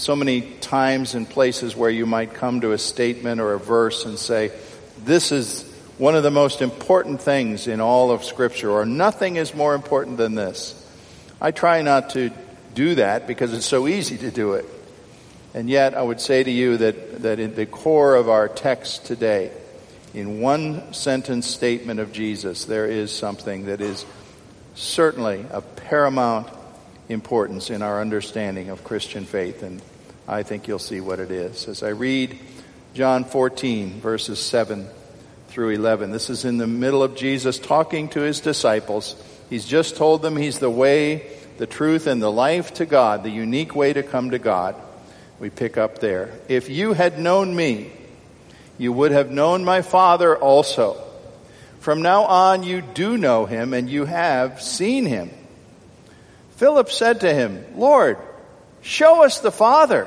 There's so many times and places where you might come to a statement or a verse and say, this is one of the most important things in all of Scripture, or nothing is more important than this. I try not to do that because it's so easy to do it. And yet, I would say to you that, that in the core of our text today, in one sentence statement of Jesus, there is something that is certainly of paramount importance in our understanding of Christian faith. And I think you'll see what it is. As I read John 14, verses 7 through 11, this is in the middle of Jesus talking to his disciples. He's just told them he's the way, the truth, and the life to God, the unique way to come to God. We pick up there. If you had known me, you would have known my Father also. From now on, you do know him, and you have seen him. Philip said to him, Lord, show us the Father,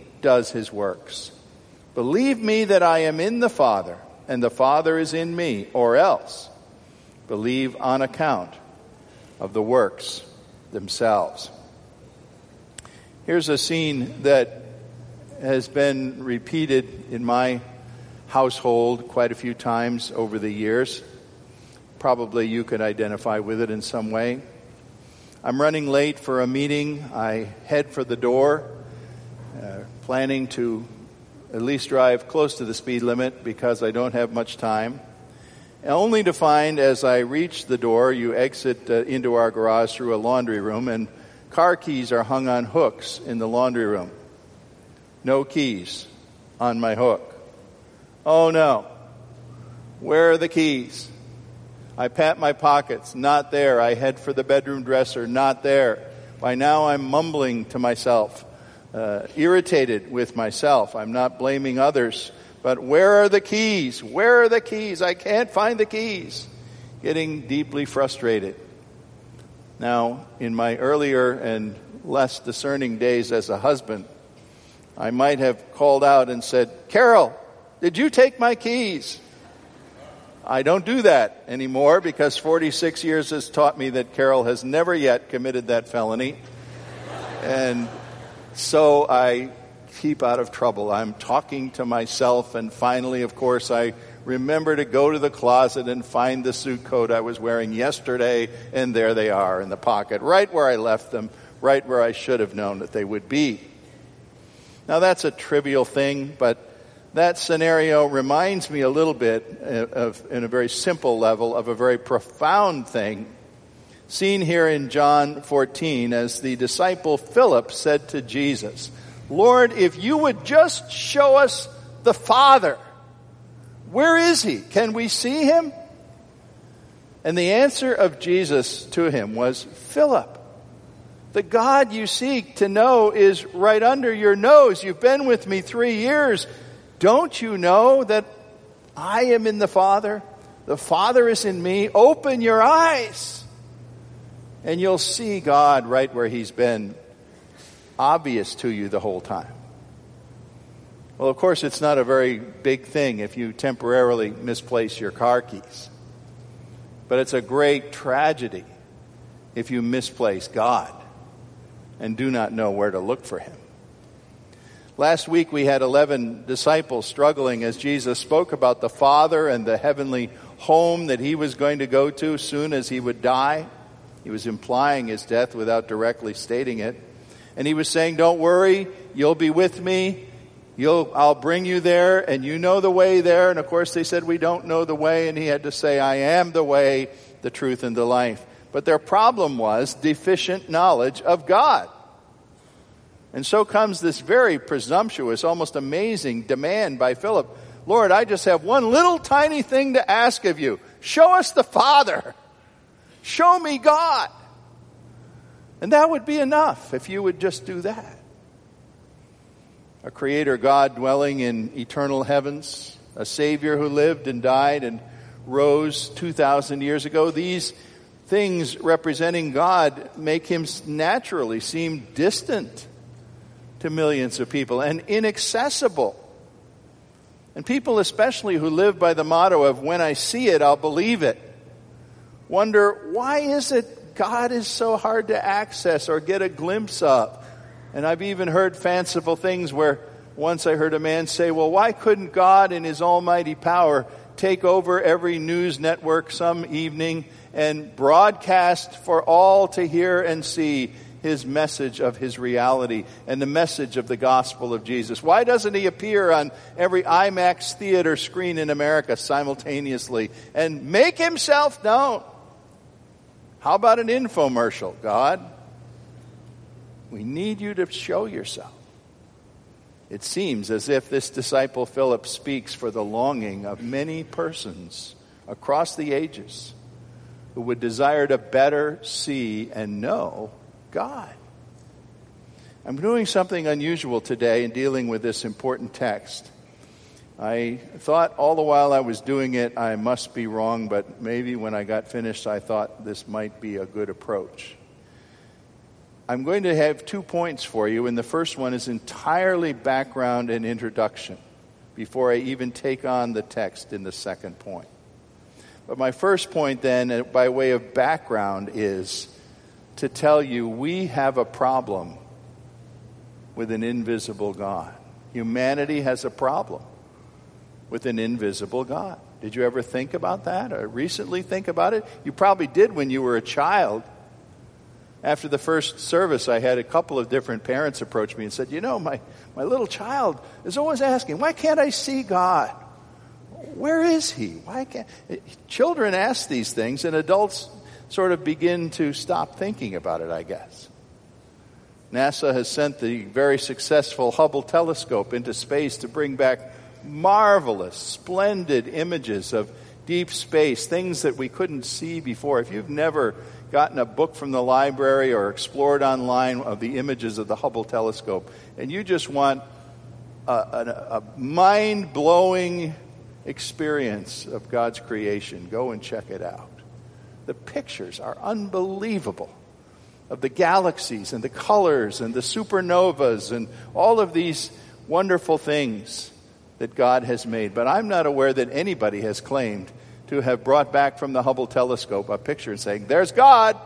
does his works. Believe me that I am in the Father, and the Father is in me, or else believe on account of the works themselves. Here's a scene that has been repeated in my household quite a few times over the years. Probably you could identify with it in some way. I'm running late for a meeting. I head for the door, planning to at least drive close to the speed limit because I don't have much time. Only to find as I reach the door, you exit uh, into our garage through a laundry room, and car keys are hung on hooks in the laundry room. No keys on my hook. Oh no. Where are the keys? I pat my pockets, not there. I head for the bedroom dresser, not there. By now I'm mumbling to myself, uh, irritated with myself. I'm not blaming others, but where are the keys? Where are the keys? I can't find the keys. Getting deeply frustrated. Now, in my earlier and less discerning days as a husband, I might have called out and said, Carol, did you take my keys? I don't do that anymore because 46 years has taught me that Carol has never yet committed that felony. And so I keep out of trouble. I'm talking to myself, and finally, of course, I remember to go to the closet and find the suit coat I was wearing yesterday, and there they are in the pocket, right where I left them, right where I should have known that they would be. Now, that's a trivial thing, but that scenario reminds me a little bit uh, of, in a very simple level, of a very profound thing seen here in John 14 as the disciple Philip said to Jesus, Lord, if you would just show us the Father, where is he? Can we see him? And the answer of Jesus to him was, Philip, the God you seek to know is right under your nose. You've been with me three years. Don't you know that I am in the Father? The Father is in me. Open your eyes and you'll see God right where He's been obvious to you the whole time. Well, of course, it's not a very big thing if you temporarily misplace your car keys. But it's a great tragedy if you misplace God and do not know where to look for Him. Last week we had 11 disciples struggling as Jesus spoke about the Father and the heavenly home that he was going to go to soon as he would die. He was implying his death without directly stating it. And he was saying, Don't worry, you'll be with me. You'll, I'll bring you there, and you know the way there. And of course, they said, We don't know the way. And he had to say, I am the way, the truth, and the life. But their problem was deficient knowledge of God. And so comes this very presumptuous, almost amazing demand by Philip Lord, I just have one little tiny thing to ask of you. Show us the Father. Show me God. And that would be enough if you would just do that. A creator God dwelling in eternal heavens, a Savior who lived and died and rose 2,000 years ago. These things representing God make him naturally seem distant to millions of people and inaccessible. And people, especially who live by the motto of when I see it, I'll believe it, wonder why is it God is so hard to access or get a glimpse of? And I've even heard fanciful things where once I heard a man say, well, why couldn't God in his almighty power take over every news network some evening and broadcast for all to hear and see his message of his reality and the message of the gospel of Jesus? Why doesn't he appear on every IMAX theater screen in America simultaneously and make himself known? How about an infomercial, God? We need you to show yourself. It seems as if this disciple Philip speaks for the longing of many persons across the ages who would desire to better see and know God. I'm doing something unusual today in dealing with this important text. I thought all the while I was doing it, I must be wrong, but maybe when I got finished, I thought this might be a good approach. I'm going to have two points for you, and the first one is entirely background and introduction before I even take on the text in the second point. But my first point, then, uh, by way of background, is to tell you we have a problem with an invisible God. Humanity has a problem with an invisible God. Did you ever think about that or recently think about it? You probably did when you were a child. After the first service, I had a couple of different parents approach me and said, You know, my, my little child is always asking, Why can't I see God? Where is He? Why can't. Children ask these things, and adults sort of begin to stop thinking about it, I guess. NASA has sent the very successful Hubble telescope into space to bring back marvelous, splendid images of deep space, things that we couldn't see before. If you've never gotten a book from the library or explored online of the images of the Hubble telescope, and you just want a, a, a mind blowing experience of God's creation, go and check it out. The pictures are unbelievable of the galaxies and the colors and the supernovas and all of these wonderful things that God has made. But I'm not aware that anybody has claimed to have brought back from the Hubble telescope a picture saying, There's God.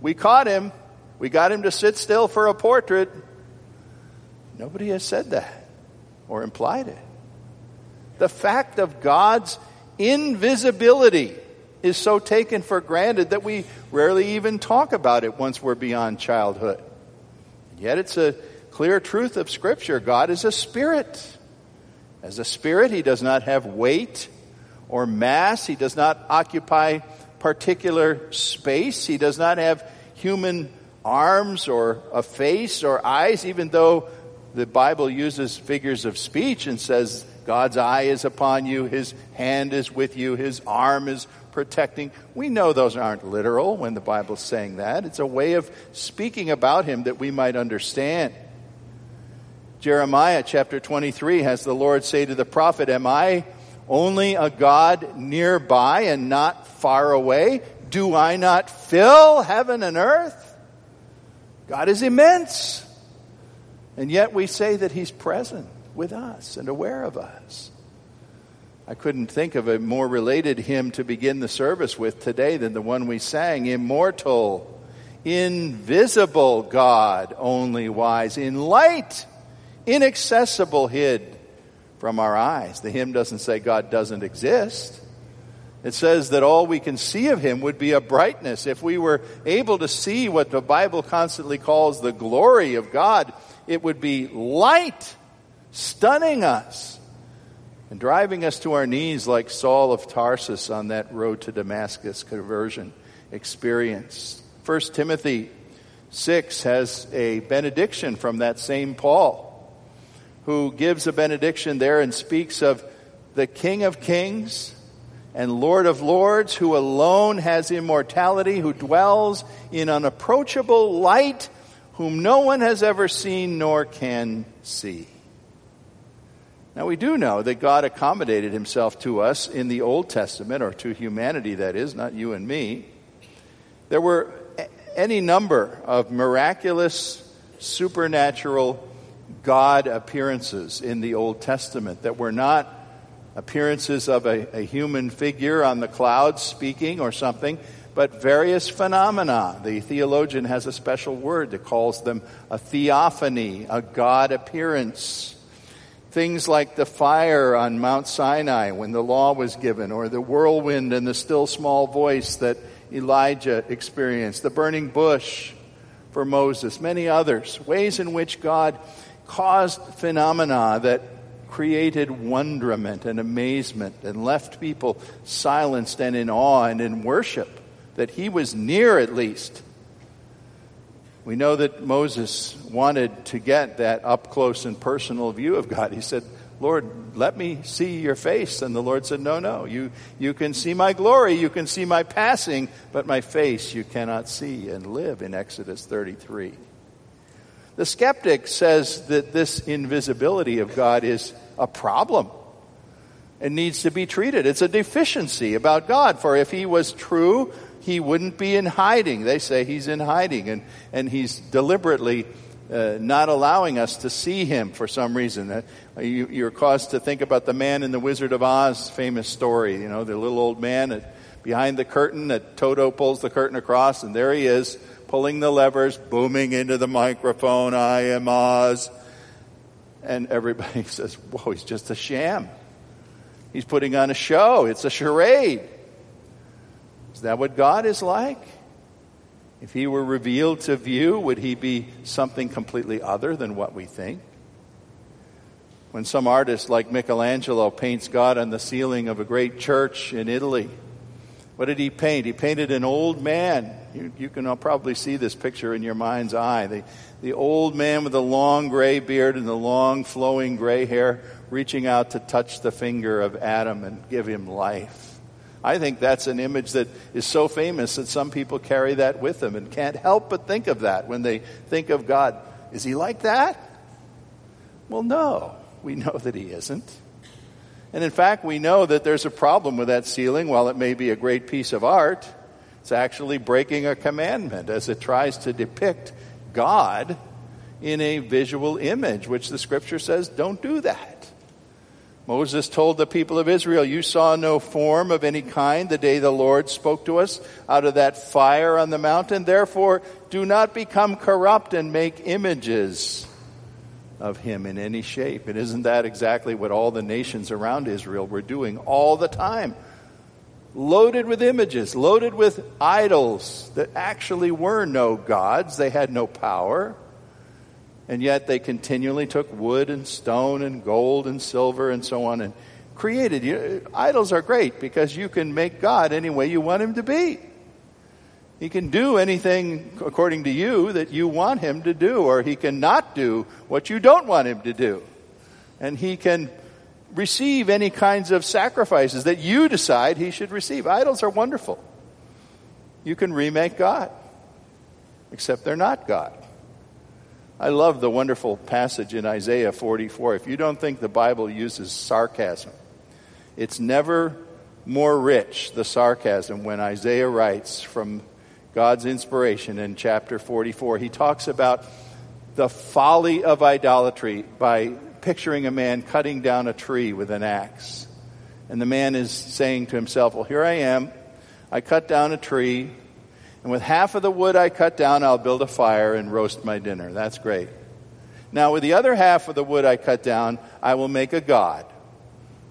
We caught him. We got him to sit still for a portrait. Nobody has said that or implied it. The fact of God's invisibility is so taken for granted that we rarely even talk about it once we're beyond childhood. Yet it's a clear truth of Scripture God is a spirit. As a spirit, he does not have weight or mass, he does not occupy particular space, he does not have human arms or a face or eyes, even though the Bible uses figures of speech and says, God's eye is upon you, his hand is with you, his arm is protecting. We know those aren't literal when the Bible's saying that. It's a way of speaking about him that we might understand. Jeremiah chapter 23 has the Lord say to the prophet, Am I only a God nearby and not far away? Do I not fill heaven and earth? God is immense. And yet we say that He's present with us and aware of us. I couldn't think of a more related hymn to begin the service with today than the one we sang Immortal, invisible God, only wise, in light, inaccessible hid from our eyes. The hymn doesn't say God doesn't exist. It says that all we can see of him would be a brightness. If we were able to see what the Bible constantly calls the glory of God, it would be light, stunning us, and driving us to our knees like Saul of Tarsus on that road to Damascus conversion experience. 1 Timothy 6 has a benediction from that same Paul, who gives a benediction there and speaks of the King of Kings and Lord of Lords, who alone has immortality, who dwells in unapproachable light, whom no one has ever seen nor can see. Now we do know that God accommodated himself to us in the Old Testament, or to humanity that is, not you and me. There were any number of miraculous, supernatural God appearances in the Old Testament that were not appearances of a, a human figure on the clouds speaking or something, but various phenomena. The theologian has a special word that calls them a theophany, a God appearance. Things like the fire on Mount Sinai when the law was given, or the whirlwind and the still small voice that Elijah experienced, the burning bush for Moses, many others. Ways in which God caused phenomena that created wonderment and amazement and left people silenced and in awe and in worship, that he was near at least. We know that Moses wanted to get that up close and personal view of God. He said, Lord, let me see your face. And the Lord said, No, no, you, you can see my glory, you can see my passing, but my face you cannot see and live in Exodus 33. The skeptic says that this invisibility of God is a problem and needs to be treated. It's a deficiency about God, for if he was true, he wouldn't be in hiding. They say he's in hiding and, and he's deliberately uh, not allowing us to see him for some reason. Uh, you, you're caused to think about the man in the Wizard of Oz famous story, you know, the little old man at, behind the curtain that Toto pulls the curtain across and there he is pulling the levers, booming into the microphone, I am Oz. And everybody says, whoa, he's just a sham. He's putting on a show. It's a charade. Is that what God is like? If he were revealed to view, would he be something completely other than what we think? When some artist like Michelangelo paints God on the ceiling of a great church in Italy, what did he paint? He painted an old man. You, you can probably see this picture in your mind's eye. The, the old man with the long gray beard and the long flowing gray hair reaching out to touch the finger of Adam and give him life. I think that's an image that is so famous that some people carry that with them and can't help but think of that when they think of God. Is he like that? Well, no. We know that he isn't. And in fact, we know that there's a problem with that ceiling. While it may be a great piece of art, it's actually breaking a commandment as it tries to depict God in a visual image, which the scripture says don't do that. Moses told the people of Israel, You saw no form of any kind the day the Lord spoke to us out of that fire on the mountain. Therefore, do not become corrupt and make images of him in any shape. And isn't that exactly what all the nations around Israel were doing all the time? Loaded with images, loaded with idols that actually were no gods, they had no power. And yet they continually took wood and stone and gold and silver and so on and created. You, idols are great because you can make God any way you want him to be. He can do anything according to you that you want him to do, or he can not do what you don't want him to do. And he can receive any kinds of sacrifices that you decide he should receive. Idols are wonderful. You can remake God, except they're not God. I love the wonderful passage in Isaiah 44. If you don't think the Bible uses sarcasm, it's never more rich, the sarcasm, when Isaiah writes from God's inspiration in chapter 44. He talks about the folly of idolatry by picturing a man cutting down a tree with an axe. And the man is saying to himself, Well, here I am. I cut down a tree, and with half of the wood I cut down, I'll build a fire and roast my dinner. That's great. Now, with the other half of the wood I cut down, I will make a God,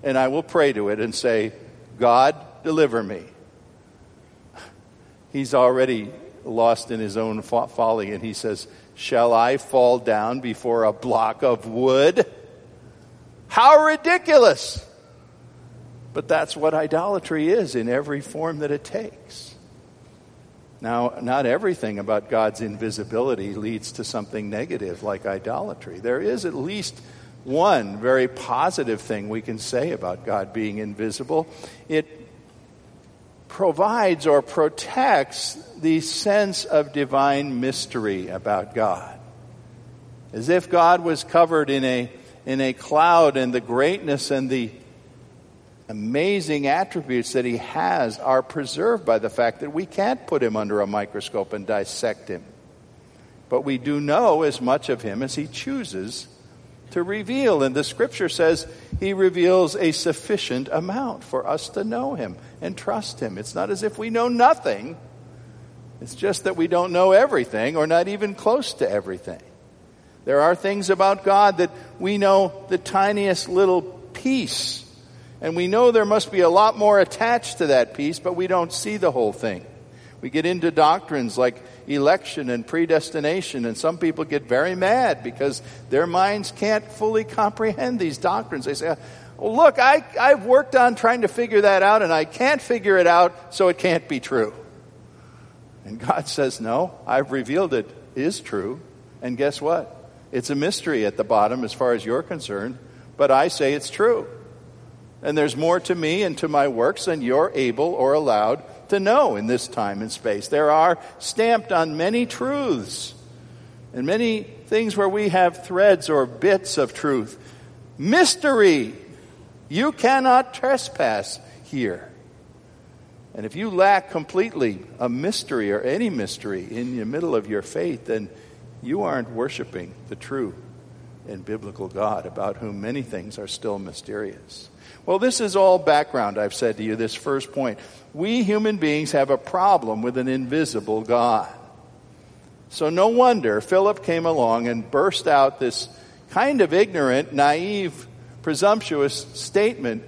and I will pray to it and say, God, deliver me. He's already lost in his own folly, and he says, Shall I fall down before a block of wood? How ridiculous! But that's what idolatry is in every form that it takes. Now, not everything about God's invisibility leads to something negative like idolatry. There is at least one very positive thing we can say about God being invisible. It provides or protects the sense of divine mystery about God. As if God was covered in a, in a cloud and the greatness and the amazing attributes that he has are preserved by the fact that we can't put him under a microscope and dissect him. But we do know as much of him as he chooses to reveal. And the scripture says he reveals a sufficient amount for us to know him and trust him. It's not as if we know nothing. It's just that we don't know everything or not even close to everything. There are things about God that we know the tiniest little piece and we know there must be a lot more attached to that piece, but we don't see the whole thing. We get into doctrines like election and predestination, and some people get very mad because their minds can't fully comprehend these doctrines. They say, well, look, I, I've worked on trying to figure that out, and I can't figure it out, so it can't be true. And God says, no, I've revealed it is true. And guess what? It's a mystery at the bottom as far as you're concerned, but I say it's true. And there's more to me and to my works than you're able or allowed to know in this time and space. There are stamped on many truths and many things where we have threads or bits of truth. Mystery. You cannot trespass here. And if you lack completely a mystery or any mystery in the middle of your faith, then you aren't worshiping the true and biblical God about whom many things are still mysterious. Well, this is all background, I've said to you, this first point. We human beings have a problem with an invisible God. So no wonder Philip came along and burst out this kind of ignorant, naive, presumptuous statement.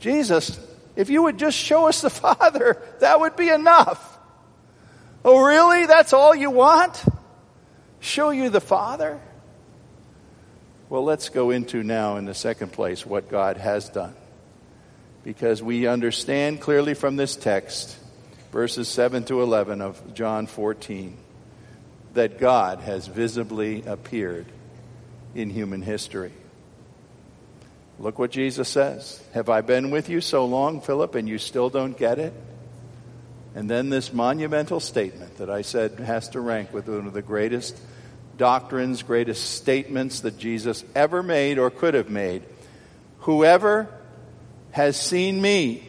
Jesus, if you would just show us the Father, that would be enough. Oh, really? That's all you want? Show you the Father? Well, let's go into now, in the second place, what God has done because we understand clearly from this text, verses 7 to 11 of John 14, that God has visibly appeared in human history. Look what Jesus says. Have I been with you so long, Philip, and you still don't get it? And then this monumental statement that I said has to rank with one of the greatest doctrines, greatest statements that Jesus ever made or could have made. Whoever has seen me,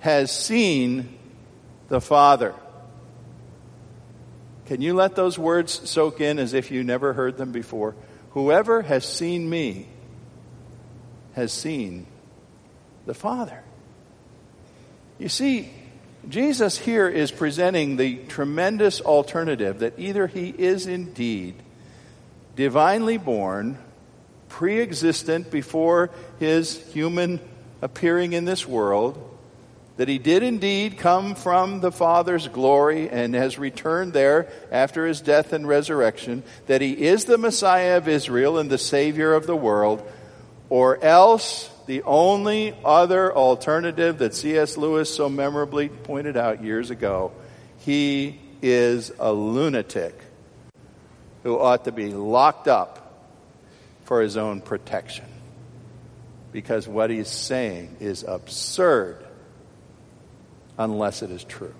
has seen the Father. Can you let those words soak in as if you never heard them before? Whoever has seen me has seen the Father. You see, Jesus here is presenting the tremendous alternative that either he is indeed divinely born pre existent before his human appearing in this world, that he did indeed come from the Father's glory and has returned there after his death and resurrection, that he is the Messiah of Israel and the Savior of the world, or else the only other alternative that C.S. Lewis so memorably pointed out years ago, he is a lunatic who ought to be locked up for his own protection. Because what he's saying is absurd unless it is true.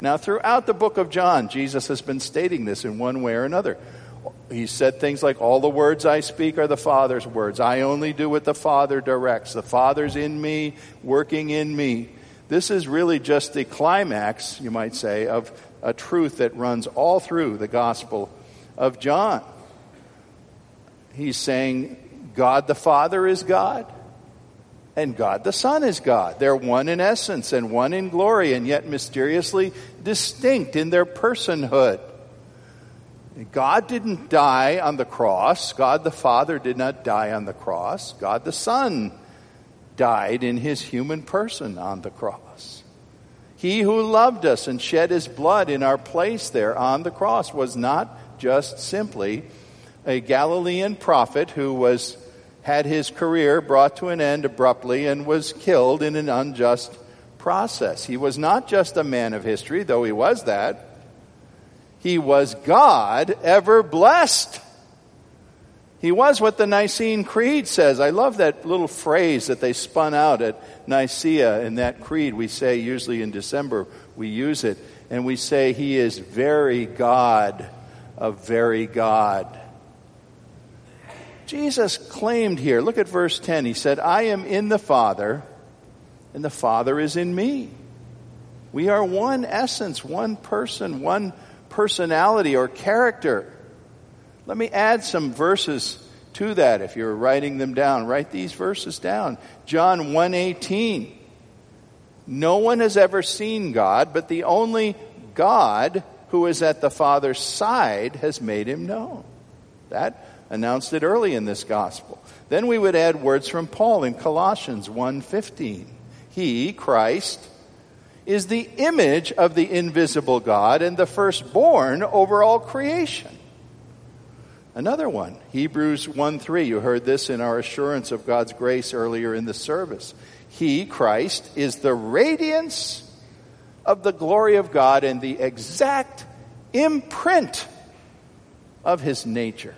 Now, throughout the book of John, Jesus has been stating this in one way or another. He said things like, All the words I speak are the Father's words. I only do what the Father directs. The Father's in me, working in me. This is really just the climax, you might say, of a truth that runs all through the Gospel of John he's saying God the Father is God and God the Son is God. They're one in essence and one in glory and yet mysteriously distinct in their personhood. God didn't die on the cross. God the Father did not die on the cross. God the Son died in his human person on the cross. He who loved us and shed his blood in our place there on the cross was not just simply a Galilean prophet who was had his career brought to an end abruptly and was killed in an unjust process. He was not just a man of history, though he was that. He was God ever blessed. He was what the Nicene Creed says. I love that little phrase that they spun out at Nicaea in that creed. We say usually in December, we use it, and we say, He is very God of very God. Jesus claimed here, look at verse 10. He said, I am in the Father, and the Father is in me. We are one essence, one person, one personality or character. Let me add some verses to that if you're writing them down. Write these verses down. John 1:18. No one has ever seen God, but the only God who is at the Father's side has made him known. That announced it early in this gospel. Then we would add words from Paul in Colossians 1:15. He, Christ, is the image of the invisible God and the firstborn over all creation. Another one, Hebrews 1 3. You heard this in our assurance of God's grace earlier in the service. He, Christ, is the radiance of the glory of God and the exact imprint of his nature.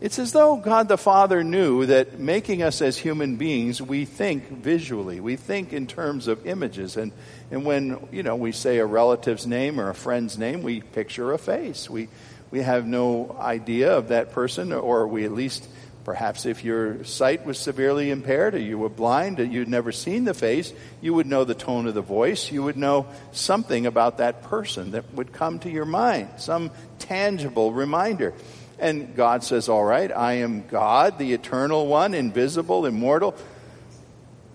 It's as though God the Father knew that making us as human beings, we think visually. We think in terms of images. And, and when, you know, we say a relative's name or a friend's name, we picture a face. We, we have no idea of that person, or we at least, perhaps if your sight was severely impaired or you were blind or you'd never seen the face, you would know the tone of the voice. You would know something about that person that would come to your mind, some tangible reminder. And God says, All right, I am God, the eternal one, invisible, immortal.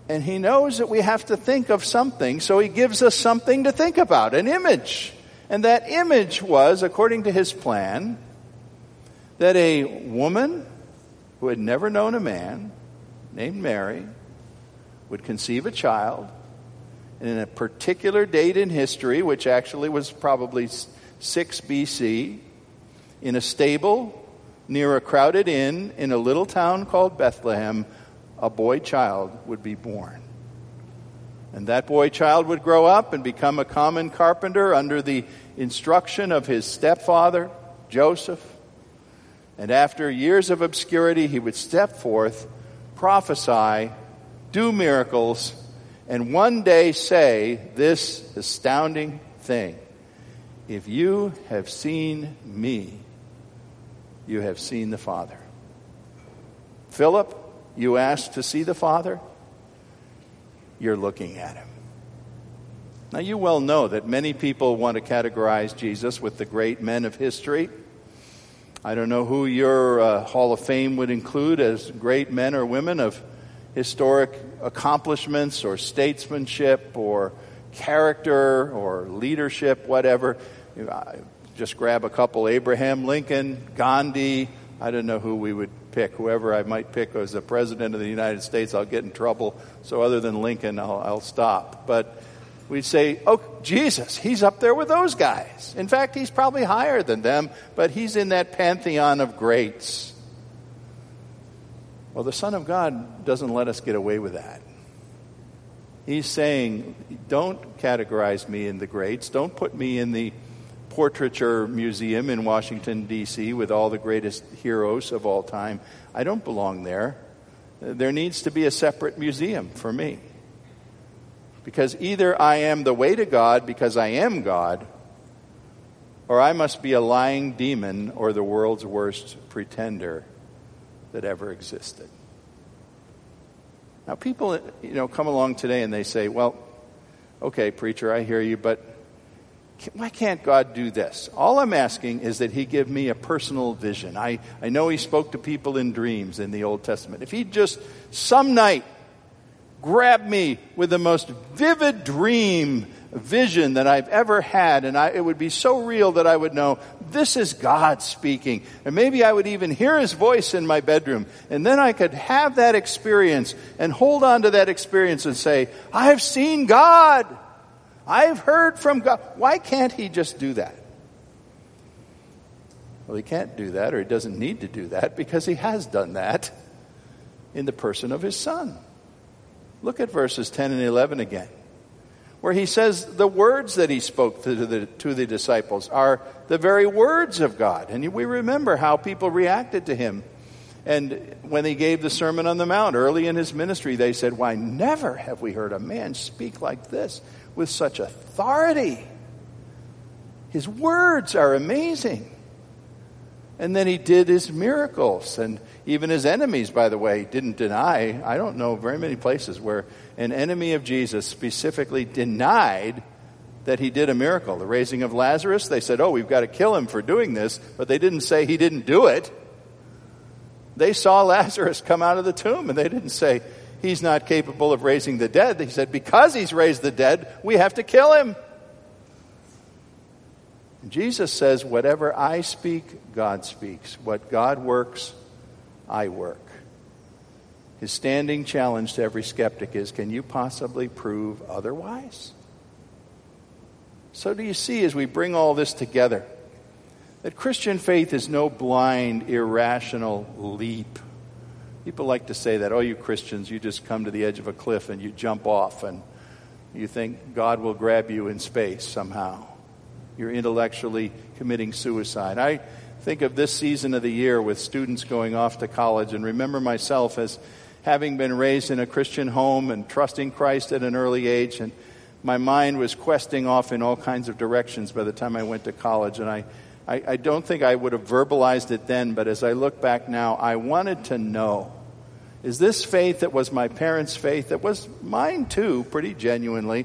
And He knows that we have to think of something, so He gives us something to think about, an image. And that image was, according to His plan, that a woman who had never known a man, named Mary, would conceive a child. And in a particular date in history, which actually was probably 6 BC, in a stable near a crowded inn in a little town called Bethlehem, a boy child would be born. And that boy child would grow up and become a common carpenter under the instruction of his stepfather, Joseph. And after years of obscurity, he would step forth, prophesy, do miracles, and one day say this astounding thing If you have seen me, you have seen the Father. Philip, you asked to see the Father? You're looking at him. Now, you well know that many people want to categorize Jesus with the great men of history. I don't know who your uh, Hall of Fame would include as great men or women of historic accomplishments or statesmanship or character or leadership, whatever just grab a couple Abraham Lincoln, Gandhi. I don't know who we would pick. Whoever I might pick as the president of the United States, I'll get in trouble. So, other than Lincoln, I'll, I'll stop. But we'd say, oh, Jesus, he's up there with those guys. In fact, he's probably higher than them, but he's in that pantheon of greats. Well, the Son of God doesn't let us get away with that. He's saying, don't categorize me in the greats. Don't put me in the portraiture museum in Washington, D.C., with all the greatest heroes of all time. I don't belong there. There needs to be a separate museum for me. Because either I am the way to God because I am God, or I must be a lying demon or the world's worst pretender that ever existed. Now, people, you know, come along today and they say, well, okay, preacher, I hear you, but why can't God do this? All I'm asking is that He give me a personal vision. I, I know He spoke to people in dreams in the Old Testament. If He'd just some night grabbed me with the most vivid dream vision that I've ever had, and I, it would be so real that I would know this is God speaking. And maybe I would even hear his voice in my bedroom, and then I could have that experience and hold on to that experience and say, I've seen God. I've heard from God. Why can't he just do that? Well, he can't do that, or he doesn't need to do that, because he has done that in the person of his son. Look at verses 10 and 11 again, where he says the words that he spoke to the, to the disciples are the very words of God. And we remember how people reacted to him. And when he gave the Sermon on the Mount early in his ministry, they said, Why, never have we heard a man speak like this with such authority. His words are amazing. And then he did his miracles. And even his enemies, by the way, didn't deny. I don't know very many places where an enemy of Jesus specifically denied that he did a miracle. The raising of Lazarus, they said, oh, we've got to kill him for doing this, but they didn't say he didn't do it. They saw Lazarus come out of the tomb and they didn't say he's not capable of raising the dead. He said, because he's raised the dead, we have to kill him. Jesus says, whatever I speak, God speaks. What God works, I work. His standing challenge to every skeptic is can you possibly prove otherwise? So, do you see as we bring all this together that Christian faith is no blind, irrational leap? People like to say that, oh, you Christians, you just come to the edge of a cliff and you jump off and you think God will grab you in space somehow. You're intellectually committing suicide. I think of this season of the year with students going off to college and remember myself as having been raised in a Christian home and trusting Christ at an early age and my mind was questing off in all kinds of directions by the time I went to college and I, I, I don't think I would have verbalized it then, but as I look back now, I wanted to know is this faith that was my parents' faith, that was mine too, pretty genuinely,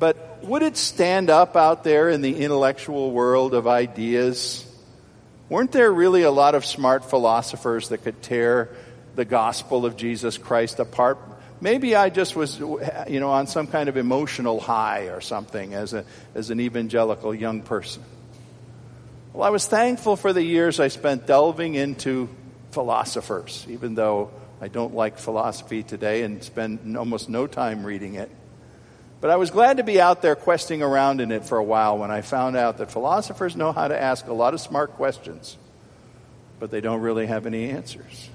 but would it stand up out there in the intellectual world of ideas? Weren't there really a lot of smart philosophers that could tear the gospel of Jesus Christ apart? Maybe I just was, you know, on some kind of emotional high or something as, a, as an evangelical young person. Well, I was thankful for the years I spent delving into philosophers, even though I don't like philosophy today and spend almost no time reading it. But I was glad to be out there questing around in it for a while when I found out that philosophers know how to ask a lot of smart questions, but they don't really have any answers.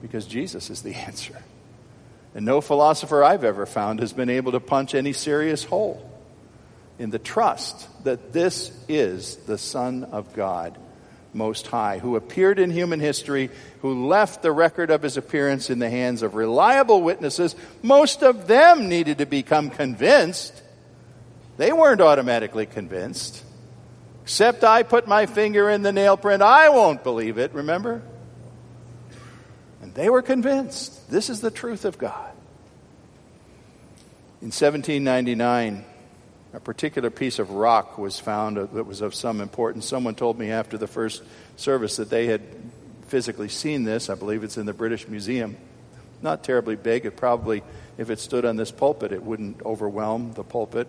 Because Jesus is the answer. And no philosopher I've ever found has been able to punch any serious hole in the trust that this is the Son of God most High, who appeared in human history, who left the record of his appearance in the hands of reliable witnesses. Most of them needed to become convinced. They weren't automatically convinced. Except I put my finger in the nail print, I won't believe it, remember? And they were convinced. This is the truth of God. In 1799, a particular piece of rock was found that was of some importance. Someone told me after the first service that they had physically seen this. I believe it's in the British Museum. Not terribly big. It probably, if it stood on this pulpit, it wouldn't overwhelm the pulpit.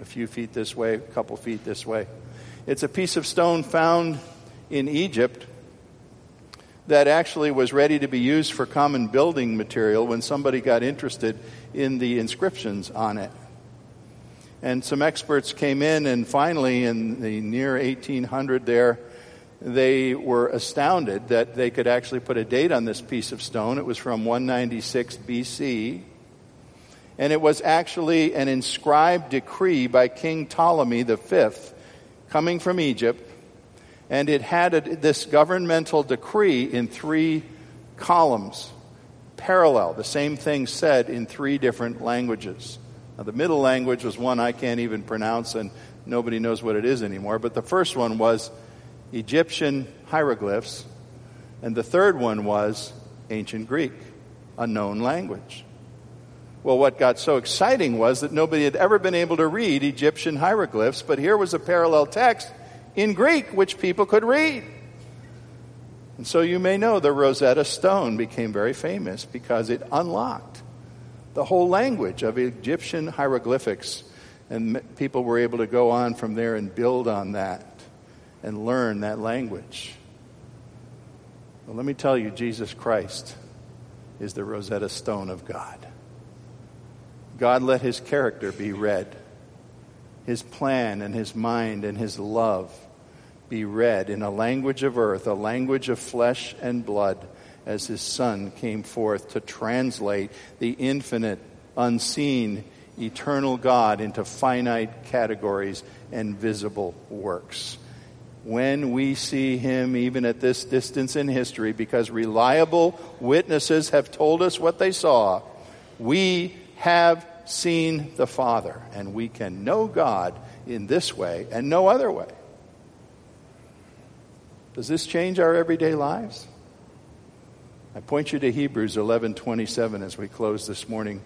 A few feet this way, a couple feet this way. It's a piece of stone found in Egypt that actually was ready to be used for common building material when somebody got interested in the inscriptions on it. And some experts came in, and finally, in the near 1800 there, they were astounded that they could actually put a date on this piece of stone. It was from 196 BC. And it was actually an inscribed decree by King Ptolemy V coming from Egypt. And it had a, this governmental decree in three columns, parallel, the same thing said in three different languages. Now, the middle language was one I can't even pronounce, and nobody knows what it is anymore. But the first one was Egyptian hieroglyphs, and the third one was ancient Greek, a known language. Well, what got so exciting was that nobody had ever been able to read Egyptian hieroglyphs, but here was a parallel text in Greek which people could read. And so you may know the Rosetta Stone became very famous because it unlocked the whole language of Egyptian hieroglyphics. And people were able to go on from there and build on that and learn that language. Well, let me tell you, Jesus Christ is the Rosetta Stone of God. God let his character be read, his plan and his mind and his love be read in a language of earth, a language of flesh and blood, as his son came forth to translate the infinite, unseen, eternal God into finite categories and visible works. When we see him, even at this distance in history, because reliable witnesses have told us what they saw, we have seen the Father, and we can know God in this way and no other way. Does this change our everyday lives? I point you to Hebrews 11:27 as we close this morning.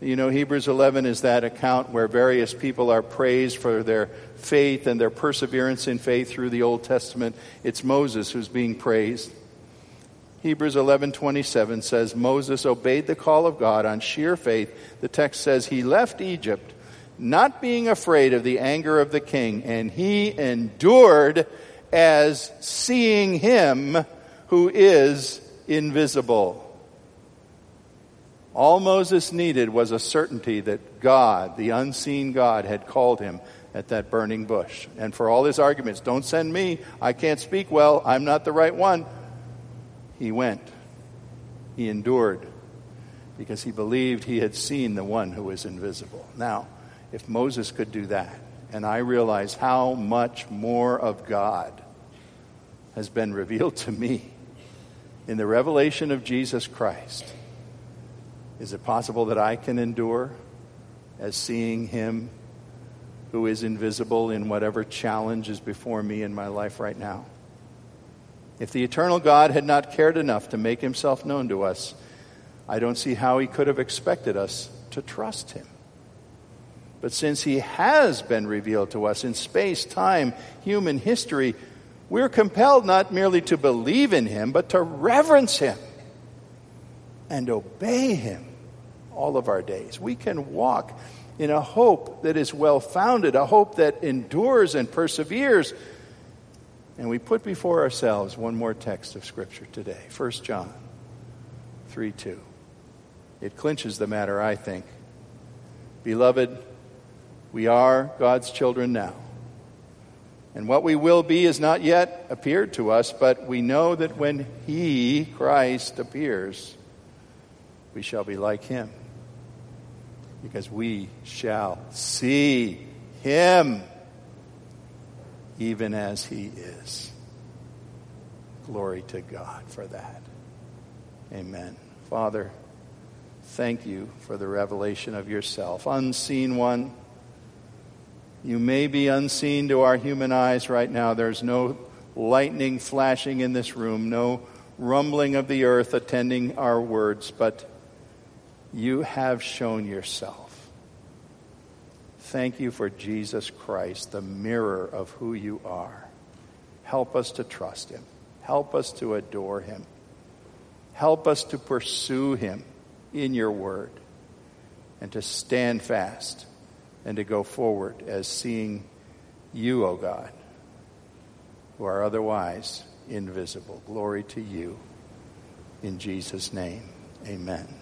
You know, Hebrews 11 is that account where various people are praised for their faith and their perseverance in faith through the Old Testament. It's Moses who's being praised. Hebrews 11:27 says Moses obeyed the call of God on sheer faith. The text says he left Egypt not being afraid of the anger of the king and he endured as seeing him who is invisible. All Moses needed was a certainty that God, the unseen God, had called him at that burning bush. And for all his arguments, don't send me, I can't speak well, I'm not the right one. He went. He endured because he believed he had seen the one who was invisible. Now, if Moses could do that, and I realize how much more of God has been revealed to me in the revelation of Jesus Christ is it possible that I can endure as seeing Him who is invisible in whatever challenge is before me in my life right now? If the eternal God had not cared enough to make Himself known to us, I don't see how He could have expected us to trust Him. But since He has been revealed to us in space, time, human history, we're compelled not merely to believe in Him, but to reverence Him and obey Him all of our days. We can walk in a hope that is well founded, a hope that endures and perseveres. And we put before ourselves one more text of Scripture today 1 John 3 2. It clinches the matter, I think. Beloved, we are God's children now. And what we will be is not yet appeared to us, but we know that when He, Christ, appears, we shall be like Him because we shall see him even as he is. Glory to God for that. Amen. Father, thank you for the revelation of yourself. Unseen one. You may be unseen to our human eyes right now. There's no lightning flashing in this room, no rumbling of the earth attending our words, but you have shown yourself. Thank you for Jesus Christ, the mirror of who you are. Help us to trust him. Help us to adore him. Help us to pursue him in your word and to stand fast and to go forward as seeing you, O oh God, who are otherwise invisible. Glory to you. In Jesus' name, amen.